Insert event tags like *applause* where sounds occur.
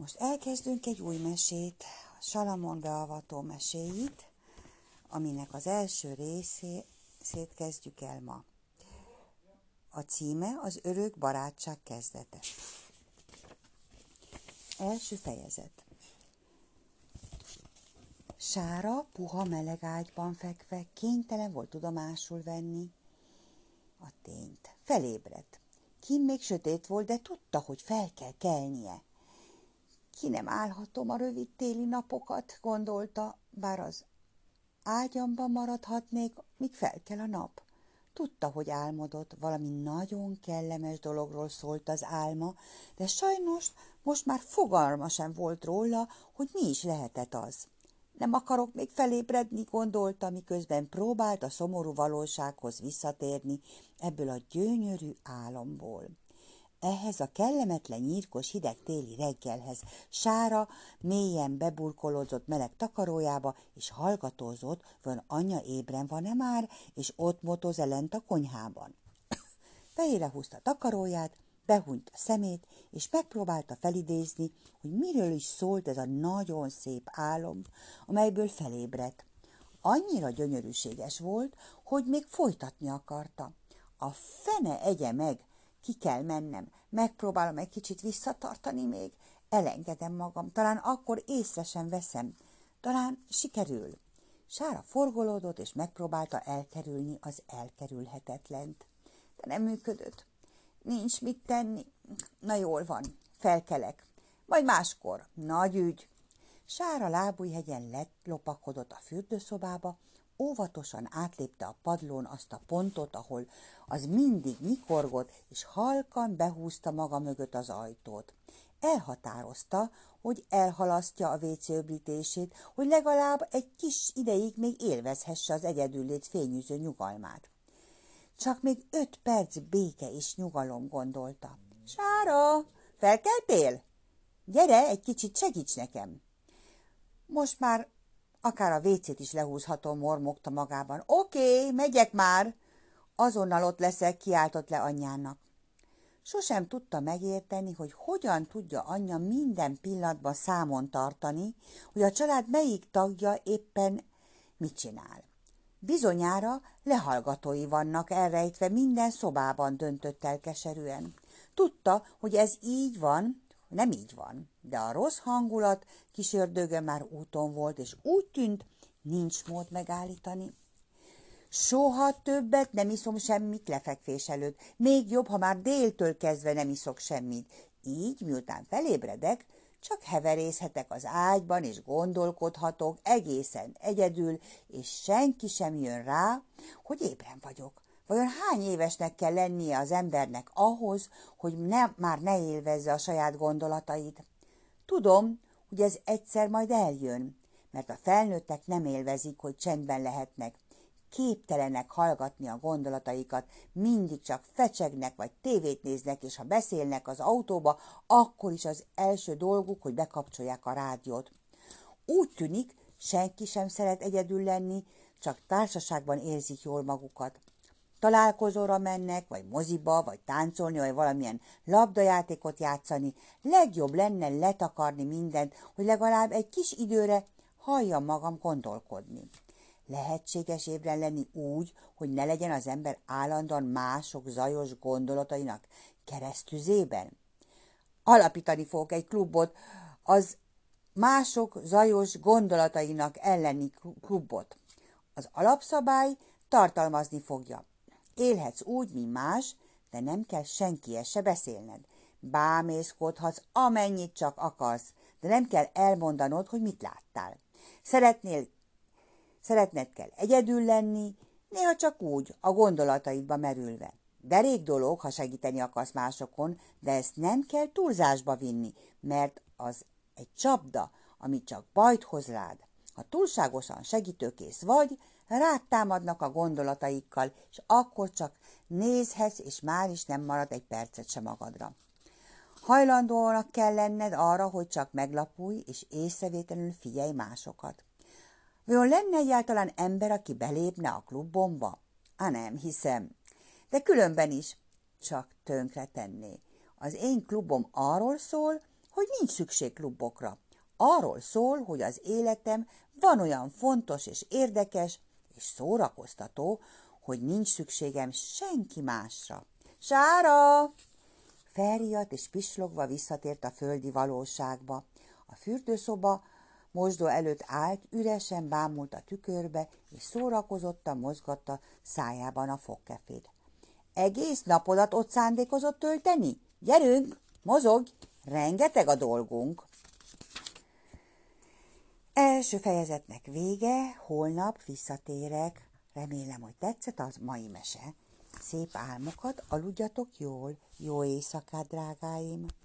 Most elkezdünk egy új mesét, Salamon beavató meséit, aminek az első részét kezdjük el ma. A címe az örök barátság kezdete. Első fejezet. Sára, puha meleg ágyban fekve, kénytelen volt tudomásul venni a tényt. Felébredt. Kim még sötét volt, de tudta, hogy fel kell kelnie. Ki nem állhatom a rövid téli napokat, gondolta, bár az ágyamban maradhatnék, míg fel kell a nap. Tudta, hogy álmodott, valami nagyon kellemes dologról szólt az álma, de sajnos most már fogalma sem volt róla, hogy mi is lehetett az. Nem akarok még felébredni, gondolta, miközben próbált a szomorú valósághoz visszatérni ebből a gyönyörű álomból. Ehhez a kellemetlen nyírkos hideg téli reggelhez Sára mélyen beburkolódzott meleg takarójába, és hallgatózott, van anya ébren van-e már, és ott motoz lent a konyhában. *coughs* Fejére húzta takaróját, behunyt a szemét, és megpróbálta felidézni, hogy miről is szólt ez a nagyon szép álom, amelyből felébredt. Annyira gyönyörűséges volt, hogy még folytatni akarta. A fene egye meg, ki kell mennem, megpróbálom egy kicsit visszatartani még, elengedem magam, talán akkor észre sem veszem, talán sikerül. Sára forgolódott, és megpróbálta elkerülni az elkerülhetetlent. De nem működött. Nincs mit tenni. Na jól van, felkelek. Majd máskor. Nagy ügy. Sára lábújhegyen lett lopakodott a fürdőszobába, óvatosan átlépte a padlón azt a pontot, ahol az mindig nyikorgott, és halkan behúzta maga mögött az ajtót. Elhatározta, hogy elhalasztja a vécőblítését, hogy legalább egy kis ideig még élvezhesse az egyedüllét fényűző nyugalmát. Csak még öt perc béke és nyugalom gondolta. Sára, felkeltél? Gyere, egy kicsit segíts nekem. Most már akár a vécét is lehúzhatom, mormogta magában. Oké, megyek már. Azonnal ott leszek, kiáltott le anyjának. Sosem tudta megérteni, hogy hogyan tudja anyja minden pillanatban számon tartani, hogy a család melyik tagja éppen mit csinál. Bizonyára lehallgatói vannak elrejtve minden szobában, döntött el keserűen. Tudta, hogy ez így van, nem így van, de a rossz hangulat kísérdőge már úton volt, és úgy tűnt, nincs mód megállítani. Soha többet nem iszom semmit lefekvés előtt. Még jobb, ha már déltől kezdve nem iszok semmit. Így, miután felébredek, csak heverészhetek az ágyban, és gondolkodhatok egészen egyedül, és senki sem jön rá, hogy ébren vagyok. Vajon hány évesnek kell lennie az embernek ahhoz, hogy ne, már ne élvezze a saját gondolatait? Tudom, hogy ez egyszer majd eljön, mert a felnőttek nem élvezik, hogy csendben lehetnek. Képtelenek hallgatni a gondolataikat, mindig csak fecsegnek vagy tévét néznek, és ha beszélnek az autóba, akkor is az első dolguk, hogy bekapcsolják a rádiót. Úgy tűnik, senki sem szeret egyedül lenni, csak társaságban érzik jól magukat találkozóra mennek, vagy moziba, vagy táncolni, vagy valamilyen labdajátékot játszani, legjobb lenne letakarni mindent, hogy legalább egy kis időre halljam magam gondolkodni. Lehetséges ébren lenni úgy, hogy ne legyen az ember állandóan mások zajos gondolatainak keresztüzében? Alapítani fogok egy klubot, az mások zajos gondolatainak elleni klubot. Az alapszabály tartalmazni fogja. Élhetsz úgy, mint más, de nem kell senkihez se beszélned. Bámészkodhatsz, amennyit csak akarsz, de nem kell elmondanod, hogy mit láttál. Szeretnél, szeretned kell egyedül lenni, néha csak úgy, a gondolataidba merülve. De rég dolog, ha segíteni akarsz másokon, de ezt nem kell túlzásba vinni, mert az egy csapda, ami csak bajt hoz rád. Ha túlságosan segítőkész vagy, rád támadnak a gondolataikkal, és akkor csak nézhetsz, és már is nem marad egy percet sem magadra. Hajlandónak kell lenned arra, hogy csak meglapulj, és észrevétlenül figyelj másokat. Vajon lenne egyáltalán ember, aki belépne a klubomba? Á, nem hiszem. De különben is csak tönkre tenné. Az én klubom arról szól, hogy nincs szükség klubokra. Arról szól, hogy az életem van olyan fontos és érdekes és szórakoztató, hogy nincs szükségem senki másra. Sára! Felriadt és pislogva visszatért a földi valóságba. A fürdőszoba mosdó előtt állt, üresen bámult a tükörbe, és szórakozottan mozgatta szájában a fogkefét. Egész napodat ott szándékozott tölteni? Gyerünk, mozogj, rengeteg a dolgunk. Első fejezetnek vége, holnap visszatérek. Remélem, hogy tetszett az mai mese. Szép álmokat, aludjatok jól, jó éjszakát, drágáim!